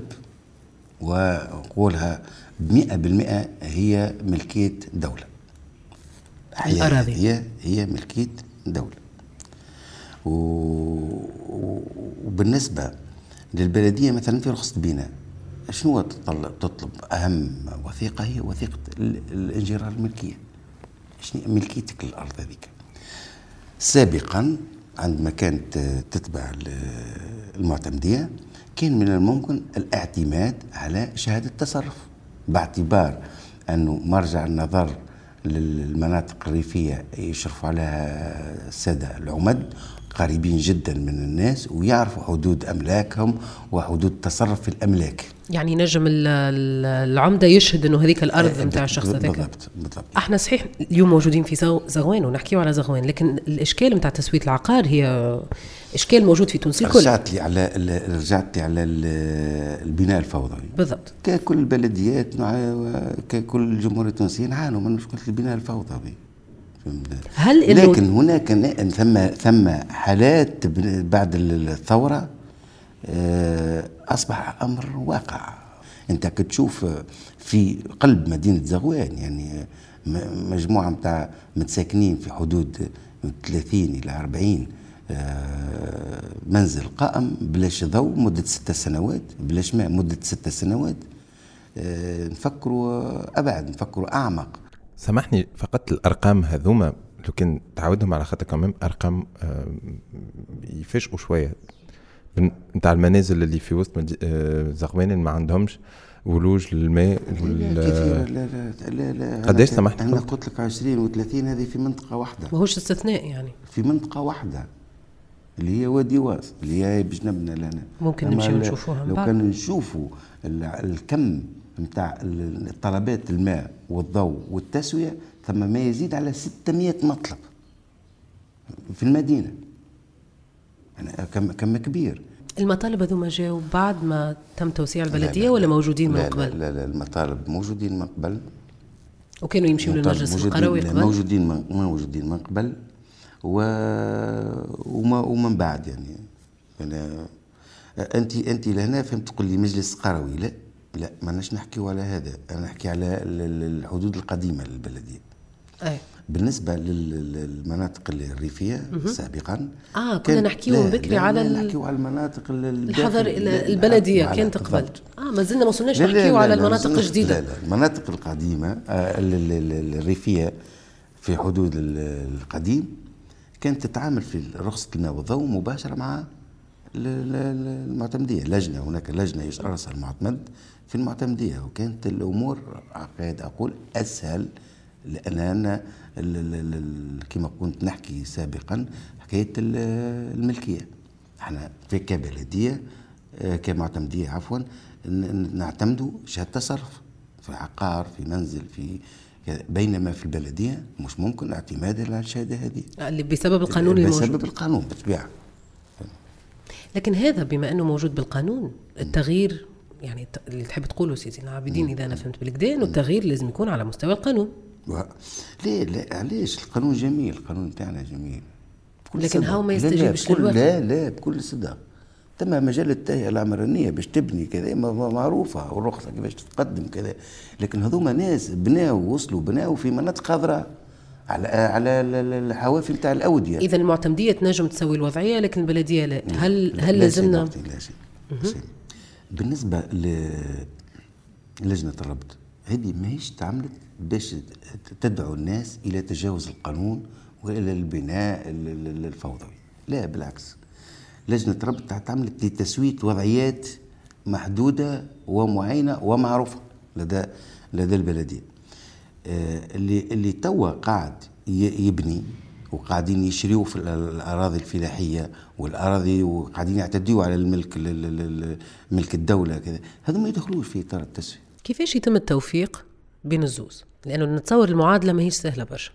ونقولها بمئة بالمئة هي ملكية دولة. هي الأراضي. هي هي ملكية دولة. و... و- وبالنسبة للبلدية مثلا في رخصة بناء شنو تطلب, أهم وثيقة هي وثيقة ال- الانجرار الملكية. شنو ملكيتك للأرض هذيك؟ سابقا عندما كانت تتبع ال- المعتمدية كان من الممكن الاعتماد على شهادة تصرف باعتبار أنه مرجع النظر للمناطق الريفية يشرفوا عليها السادة العمد قريبين جدا من الناس ويعرفوا حدود أملاكهم وحدود التصرف في الأملاك. يعني نجم ال- ال- العمدة يشهد إنه هذيك الأرض نتاع الشخص هذاك. بالضبط بالضبط. إحنا صحيح اليوم موجودين في زغوان ونحكيو على زغوان لكن الإشكال نتاع تسوية العقار هي إشكال موجود في تونس الكل. رجعت لي على رجعت لي على ال- البناء الفوضوي. بالضبط. ككل البلديات ككل الجمهورية التونسية نعانوا من مشكلة البناء الفوضوي؟ هل لكن هناك ثم ثم حالات بعد ال- الثورة آه، أصبح أمر واقع. أنت كتشوف في قلب مدينة زغوان يعني م- مجموعة متاع متساكنين في حدود 30 إلى 40 آه، منزل قائم بلاش ضوء مدة ستة سنوات بلاش ماء مدة ستة سنوات. آه، نفكروا أبعد نفكروا أعمق. سامحني فقط الأرقام هذوما لو كان تعودهم على خاطر كمان أرقام آه، يفاجئوا شوية. بن- نتاع المنازل اللي في وسط آه، زغوان اللي ما عندهمش ولوج للماء كثيرة وال- لا لا لا لا قداش سمحت أنا قلت؟ لك 20 و30 هذه في منطقة واحدة. ماهوش استثناء يعني. في منطقة واحدة. اللي هي وادي واس اللي هي بجنبنا لنا ممكن نمشيو نشوفوها لو. كان نشوفوا ال- الكم نتاع طلبات الماء والضوء والتسوية ثم ما يزيد على 600 مطلب في المدينة. يعني كم كم كبير. المطالب هذوما جاوا بعد ما تم توسيع البلدية لا، ولا لا. موجودين من قبل لا, لا, لا المطالب موجودين من قبل. وكانوا يمشيوا للمجلس القروي قبل؟ موجودين من موجودين من قبل. و... وما ومن بعد يعني. يعني انت أنت لهنا فهمت تقول لي مجلس قروي. لا لا ما ناش نحكيو على هذا. أنا نحكي على ال- ال- الحدود القديمة للبلدية. أي. بالنسبة لل- للمناطق الريفية سابقا آه، كنا نحكيو من بكري على نحكيو على المناطق ال- الحضر البلدية كانت قبل. آه ما زلنا ما وصلناش نحكيو على المناطق الجديدة. لا لا المناطق القديمة آه، ال- ال- ال- الريفية في حدود ال- القديم. كانت تتعامل في رخصة الماء والضوء مباشرة مع ال- ال- المعتمدية لجنة هناك لجنة يرأسها المعتمد في المعتمدية وكانت الأمور أعتقد أقول أسهل لأن أنا كما كنت نحكي سابقا حكاية ال- الملكية إحنا في كبلدية آه، كمعتمدية عفوا نعتمدوا شهادة تصرف في عقار في منزل في. بينما في البلدية مش ممكن اعتماد على الشهادة هذه. اللي بسبب القانون الموجود. بسبب القانون بالطبيعة لكن هذا بما أنه موجود بالقانون التغيير يعني اللي تحب تقوله سيدي العابدين إذا أنا فهمت بالكدا إنه التغيير لازم يكون على مستوى القانون. و- ليه لا علاش؟ القانون جميل القانون تاعنا جميل. بكل لكن. هاو ما لا، لا، يستجيبش للوقت. لا لا بكل صدق. تم مجال التهيئة العمرانية باش تبني كذا معروفة والرخصة كيفاش تتقدم كذا. لكن هذوما ناس بناوا وصلوا بناوا في مناطق خضراء على على ال- ال- الحوافي نتاع الأودية. اذا المعتمديه تنجم تسوي الوضعية لكن البلدية لا. هل لا- هل لازمنا؟ لا شيء لا شيء. بالنسبة للجنة الربط هذه ماهيش تعملت باش تدعو الناس إلى تجاوز القانون وإلى البناء ال- ال- الفوضوي. لا بالعكس. لجنة الربط تعملت لتسوية وضعيات محدودة ومعينة ومعروفة لدى لدى البلدية آه، اللي اللي توا قاعد يبني وقاعدين يشريوا في ال- الأراضي الفلاحية والأراضي وقاعدين يعتدوا على الملك ال- ال- ال- ملك الدولة كذا هذا ما يدخلوش في إطار التسويه كيفاش يتم التوفيق بين الزوز؟ لأنه نتصور المعادلة ماهيش سهلة برشا.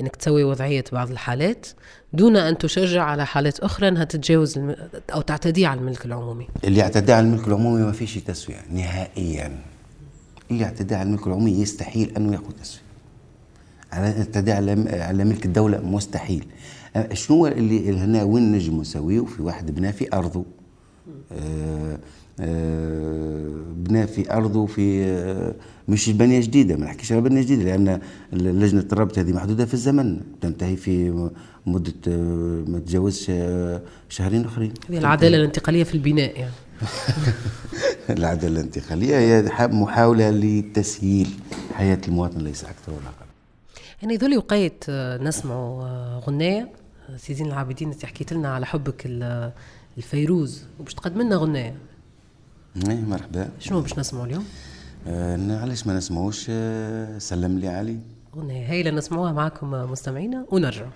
إنك تسوي وضعية بعض الحالات دون أن تشجع على حالات أخرى إنها تتجاوز الم... أو تعتدي على الملك العمومي. اللي اعتدى على الملك العمومي ما فيش تسوية نهائيا. اللي اعتدى على الملك العمومي يستحيل أنه يأخذ تسوية. على اعتدى على على ملك الدولة مستحيل. أه، شنو اللي هنا وين نجم نسويه؟ في واحد بنى في أرضه. بنى في أرضه في آه، مش بنية جديدة ما نحكيش على بنية جديدة لأن لجنه الربط هذه محدودة في الزمن تنتهي في مدة آه، ما تجاوزش آه، شهرين أخرين. هذه العدالة الانتقالية في البناء يعني. العدالة الانتقالية هي محاولة لتسهيل حياة المواطن ليس أكثر ولا أقل. يعني ذولي وقيت آه، نسمعوا آه، غنايه آه، سي زين العابدين انت حكيت لنا على حبك الفيروز وباش تقدم لنا غناية. إيه، مرحبا. شنو باش نسمعوا اليوم؟ آه علاش ما نسمعوش؟ آه سلم لي علي. أغنية هايلة نسمعوها معكم مستمعينا ونرجع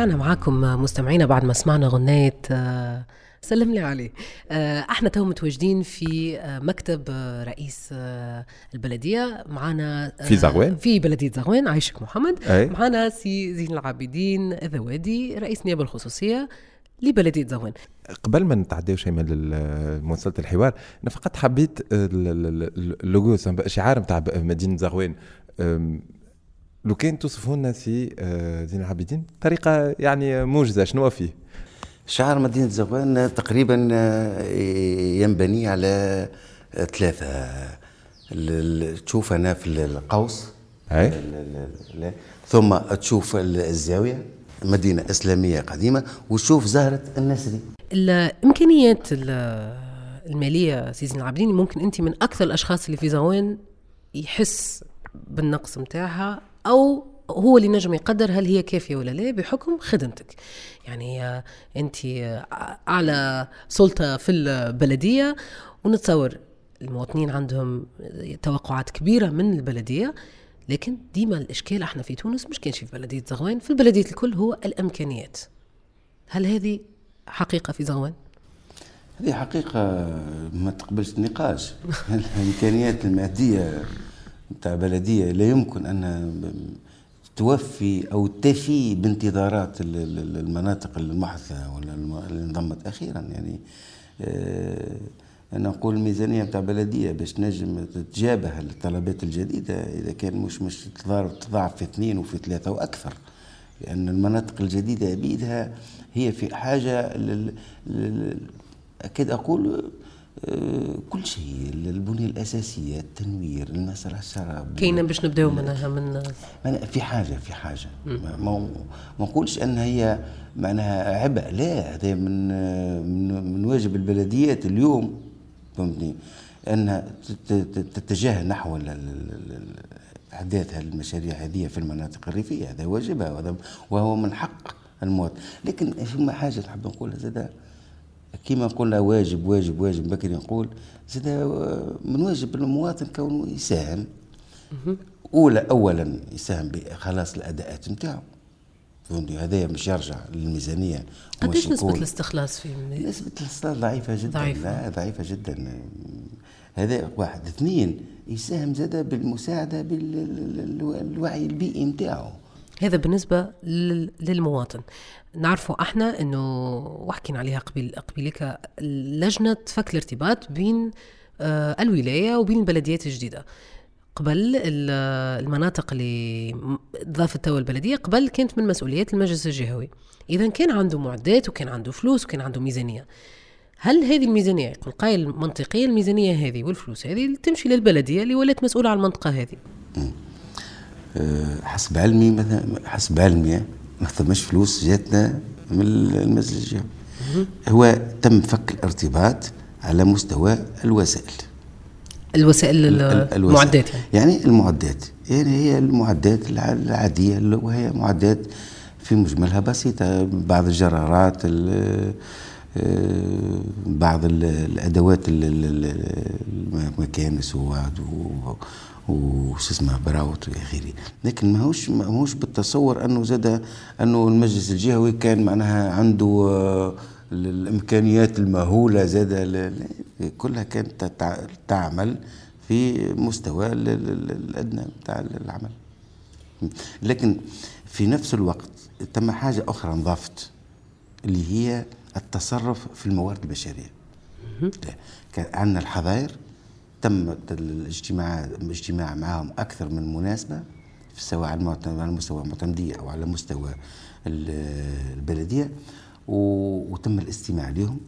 رجعنا معاكم مستمعينا بعد ما سمعنا غنية آه، سلم لي عليه آه، إحنا تو متواجدين في آه، مكتب رئيس البلدية. معنا في زغوان؟ في بلدية زغوان عايشك محمد. أي. معنا سي زين العابدين الذوادي رئيس النيابة الخصوصية لبلدية زغوان. قبل ما نتعداو شيماء لمواصله الحوار أنا فقط حبيت ال- ال- ال- اللوجو الشعار نتاع مدينة زغوان. لو كان توصفوا لنا سي آه، زين العابدين بطريقه يعني موجزة شنو فيه؟ شعار مدينة زغوان تقريبا آه، ينبني على آه، ال- تشوف أنا في القوس أي. ثم تشوف ال- الزاوية مدينة إسلامية قديمة وتشوف زهرة النسري الإمكانيات ال- المالية سي زين العابدين ممكن أنت من أكثر الأشخاص اللي في زغوان يحس بالنقص متاعها أو هو اللي نجم يقدر هل هي كافية ولا لا بحكم خدمتك. يعني آه، أنت آه، أعلى سلطة في البلدية ونتصور المواطنين عندهم توقعات كبيرة من البلدية لكن ديما الإشكال إحنا في تونس مش كانش في بلدية زغوان في البلدية الكل هو الإمكانيات. هل هذه حقيقة في زغوان؟ هذه حقيقة ما تقبلش النقاش. الإمكانيات المادية نتاع بلدية لا يمكن أن توفي أو تفي بانتظارات ال- ال- المناطق المحثة ولا اللي انضمت أخيرا. يعني آه، أنا نقول الميزانية نتاع بلدية باش تنجم تتجابه الطلبات الجديدة إذا كان مش مش تضاعف في اثنين وفي ثلاثة وأكثر. لأن المناطق الجديدة بيدها هي في حاجة لل... لل... آه، كل شيء البنية الأساسية التنوير المسرح الشراب. كاينة باش نبداو منها من في حاجة في حاجة. ما نقولش أن هي معناها عبء لا. هذا من من من واجب البلديات اليوم فهمتني؟ تت- تتجه نحو هذه المشاريع هذه في المناطق الريفية. هذا واجبها وهو من حق المواطن. لكن فما حاجة نحب نقولها زادة كما قلنا واجب واجب واجب بكري نقول زاد من واجب المواطن كونه يساهم. أولى أولا يساهم بخلاص الأداءات نتاعو فهمتني؟ هذا مش يرجع للميزانية. قديش ومش نسبة الاستخلاص في نسبة الاستثمار ضعيفة جدا. ضعيفة. لا ضعيفة جدا. هذا واحد. اثنين يساهم زاد بالمساعدة بالوعي البيئي نتاعو. هذا بالنسبة لل- للمواطن. نعرفوا إحنا انه وحكينا عليها قبل قبيلك لجنة فك الارتباط بين آه، الولاية وبين البلديات الجديدة. قبل ال- المناطق اللي ضافت توا البلدية قبل كانت من مسؤوليات المجلس الجهوي. إذا كان عنده معدات وكان عنده فلوس وكان عنده ميزانية. هل هذه الميزانية يقول قائل منطقيا الميزانية هذه والفلوس هذه تمشي للبلدية اللي ولات مسؤولة عن المنطقة هذه؟ حسب علمي مثلا حسب علمي ما ثماش فلوس جاتنا من المجلس الجهوي هو تم فك الارتباط على مستوى الوسائل. الوسائل ال- الوسائل. المعدات يعني. يعني المعدات. يعني هي المعدات الع- العادية اللي- وهي معدات في مجملها بسيطة. بعض الجرارات ال- آه، بعض ال- الأدوات ال- ال- ال- المكانس وش اسمه براوت والى اخره لكن ماهوش ماهوش بالتصور أنه زاد أنه المجلس الجهوي كان معناها عنده آه، ال- الإمكانيات المهولة زاد كلها كانت تع- تعمل في مستوى ال- ال- ال- الأدنى بتاع العمل. لكن في نفس الوقت تم حاجة أخرى انضافت اللي هي التصرف في الموارد البشرية. عندنا الحظائر تم الاجتماع الاجتماع معهم أكثر من مناسبة سواء على مستوى المعتمديه أو على مستوى ال- البلدية وتم الاستماع لهم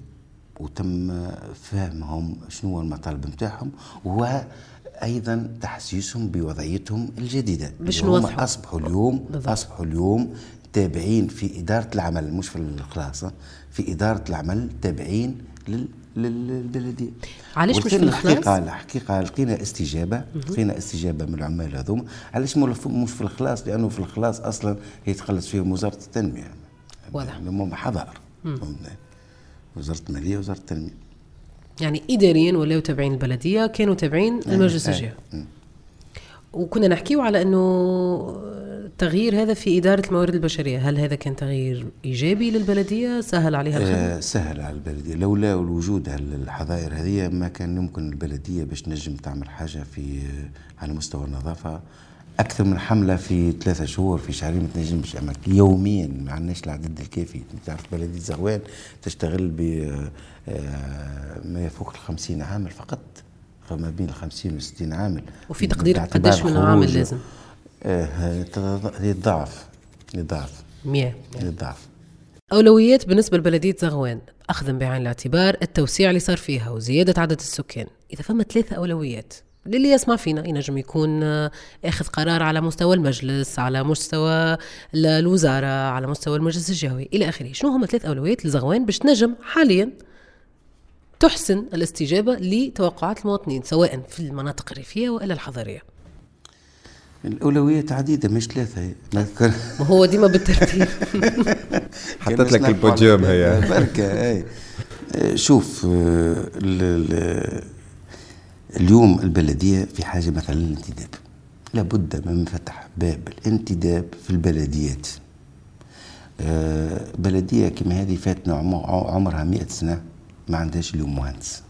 وتم فهمهم شنو هو المطالب نتاعهم وأيضا تحسيسهم بوضعيتهم الجديدة باش نوضحوا. أصبحوا اليوم بالضبط. أصبحوا اليوم تابعين في إدارة العمل مش في الخلاص في إدارة العمل تابعين لل- للبلديه علاش مش في الخلاص؟ الحقيقة الحقيقة لقينا استجابة لقينا استجابة من العمال هذوما علاش مو- مش في الخلاص لأنه في الخلاص أصلا هي تخلص فيهم وزارة التنمية. واضح. يعني هم حضار؟ وزارة المالية وزارة التنمية. يعني اداريا ولاو تابعين البلدية كانوا تابعين المجلس إيه. الجهوي وكنا نحكيو على إنه التغيير هذا في إدارة الموارد البشرية. هل هذا كان تغيير إيجابي للبلدية؟ سهل عليها الخدمه آه سهل على البلدية. لولا الوجود الحظائر هذه ما كان يمكن البلدية باش نجم تعمل حاجة في على مستوى النظافة. أكثر من حملة في ثلاثة شهور في شهرين ما تنجمش. يوميا ما عندناش العدد الكافي. تعرف بلدية زغوان تشتغل ب آه، ما يفوق ال 50 عامل فقط. ما بين ال 50 و 60 عامل. وفي تقدير قداش من عامل. لازم؟ آه هي ضعف ضعف 100 ضعف أولويات بالنسبة لبلدية زغوان. أخذا بعين الاعتبار التوسيع اللي صار فيها وزيادة عدد السكان. إذا فما ثلاثة أولويات للي يسمع فينا ينجم يكون آه، آخذ قرار على مستوى المجلس على مستوى ال- الوزارة على مستوى المجلس الجهوي إلى آخره. شنو هما ثلاث أولويات لزغوان باش تنجم حاليا تحسن الاستجابة لتوقعات المواطنين سواء في المناطق الريفية وإلا الحضرية. الاولويات عديدة مش ثلاثة. ما هو ديما بالترتيب. حطت لك البوديوم هي. بركة أي. شوف آه، ال- ال- اليوم البلدية في حاجة مثلا للانتداب لابد من فتح باب الانتداب في البلديات. آه، بلدية كما هذه فاتنا عم- عمرها مئة سنة. ما عندهاش اليوم مهندس.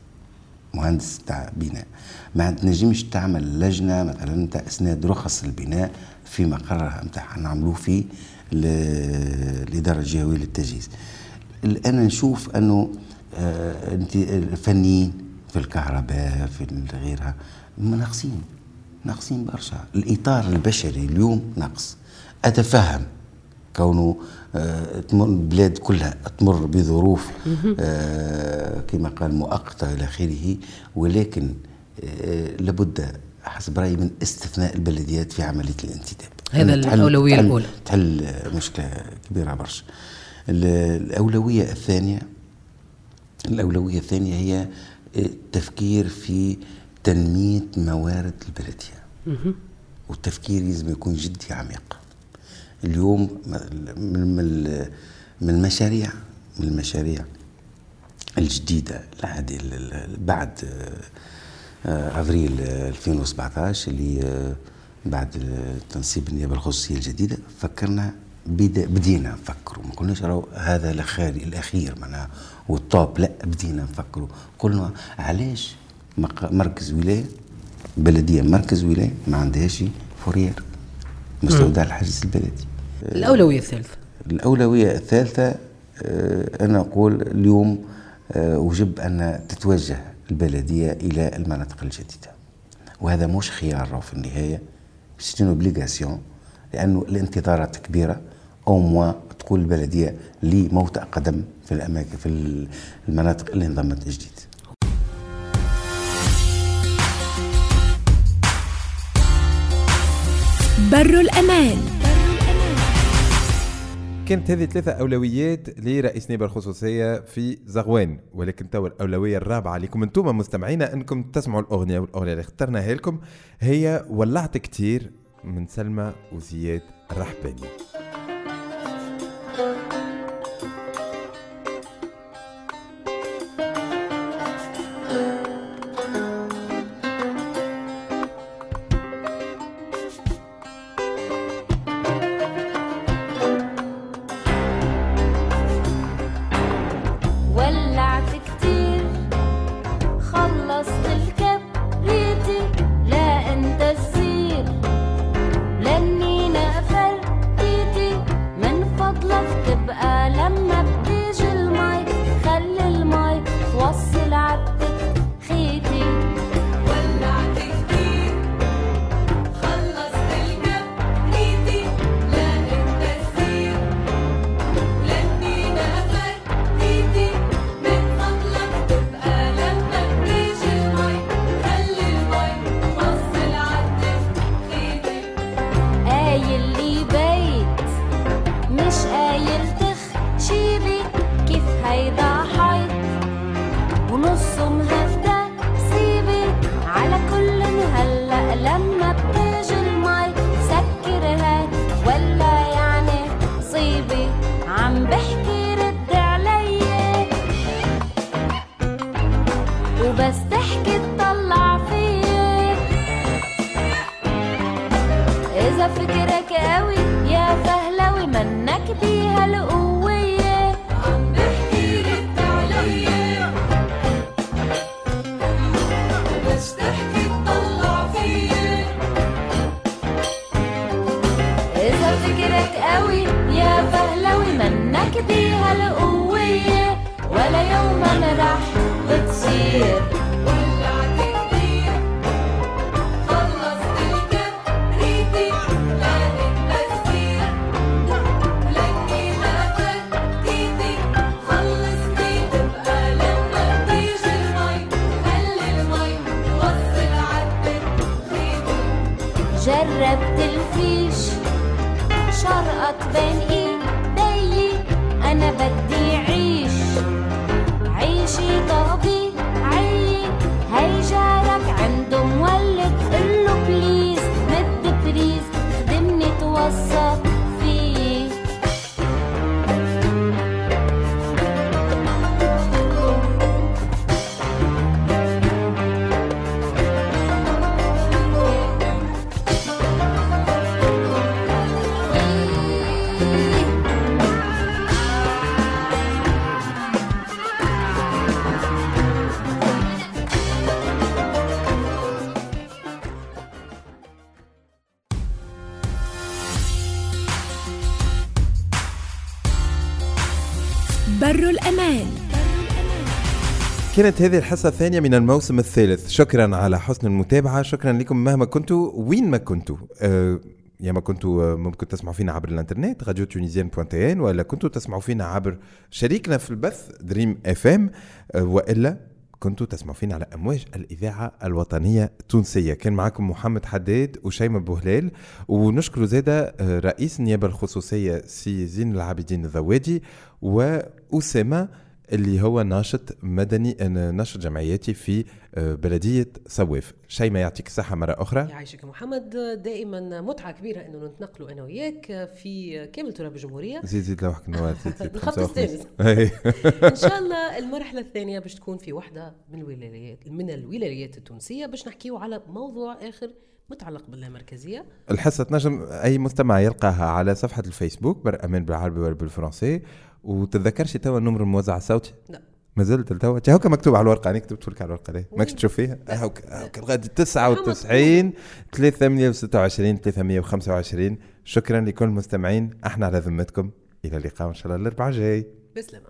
مهندس تاع بناء. ما تنجمش تعمل لجنة مثلا تاع إسناد رخص البناء في مقرها نتاعها نعملوه في ال- الإدارة الجهوية للتجهيز. أنا نشوف أنه آه، انت الفنيين في الكهرباء في غيرها ناقصين ناقصين برشا. الإطار البشري اليوم ناقص. أتفهم. كونه آه، تمر البلاد كلها تمر بظروف آه، كما قال مؤقتة إلى آخره. ولكن آه، لابد حسب رأيي من استثناء البلديات في عملية الانتداب. هذا الأولوية تحل- الأولى. تحل مشكلة كبيرة برشا. ال- الأولوية الثانية الأولوية الثانية هي التفكير في تنمية موارد البلدية. والتفكير لازم يكون جدي عميق. اليوم من من المشاريع من المشاريع الجديدة العادي بعد آه، أفريل آه، 2017 اللي بعد تنصيب النيابة الخصوصية الجديدة. فكرنا بدينا نفكروا. ما قلناش راهو هذا الاخير الأخير معناها والطوب لا بدينا نفكروا. قلنا علاش مركز ولاية بلدية مركز ولاية ما عندهاش fourrière مستودع الحجز البلدي. الأولوية الثالثة. الأولوية الثالثة آه، أنا أقول اليوم آه، وجب أن تتوجه البلدية إلى المناطق الجديدة. وهذا مش خيار راهو في النهاية c'est une obligation لأنه الانتظارات كبيرة أو موا تقول البلدية لي موطئ قدم في الأماكن في المناطق اللي انضمت جديد. بر الأمان. كانت هذه ثلاثة أولويات لرئيس نيابة الخصوصية في زغوان ولكن تو الأولوية الرابعة لكم أنتم مستمعينا أنكم تسمعوا الأغنية والأغنية اللي اخترناها لكم هي ولعت كتير من سلمى وزياد الرحباني. Canada would see it. كانت هذه الحصة الثانية من الموسم الثالث. شكرا على حسن المتابعة. شكرا لكم مهما كنتوا وين ما كنتوا. أه يا ما كنتوا ممكن تسمعوا فينا عبر الإنترنت Radio Tunisienne point ولا كنتوا تسمعوا فينا عبر شريكنا في البث Dream FM وإلا كنتوا تسمعوا فينا على أمواج الإذاعة الوطنية التونسية. كان معكم محمد حداد وشيماء بوهلال. ونشكر زادة آه، رئيس النيابه الخصوصية سي زين العابدين الذوادي وأسامة اللي هو ناشط مدني آه، ناشط جمعياتي في آه، بلدية صواف شيماء يعطيك الصحه مرة أخرى. يعيشك محمد. دائما متعة كبيرة إنه نتنقلوا أنا وياك في كامل تراب الجمهورية. زيد زيد لوحك نوال زيد زيد الخط. السادس. إن شاء الله المرحلة الثانية باش تكون في واحدة من الولايات من الولايات التونسية باش نحكيو على موضوع آخر متعلق باللامركزيه الحصة تنجم أي مستمع يلقاها على صفحة الفيسبوك بر أمان بالعربي ولا بالفرنسي. وتتذكرش توا النمر الموزع الصوتي لا. ما زلت توا تي هوكا مكتوب على الورقة أنا كتبت لك على الورقة ليه؟ ماكش؟ تشوف فيها؟ لا. هوكا هوكا لغاية 99 326 325 شكرا لكل المستمعين. أحنا على ذمتكم. إلى اللقاء إن شاء الله الأربعاء الجاي. بسلامة.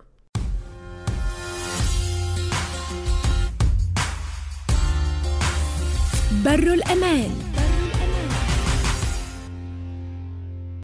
بر الأمان.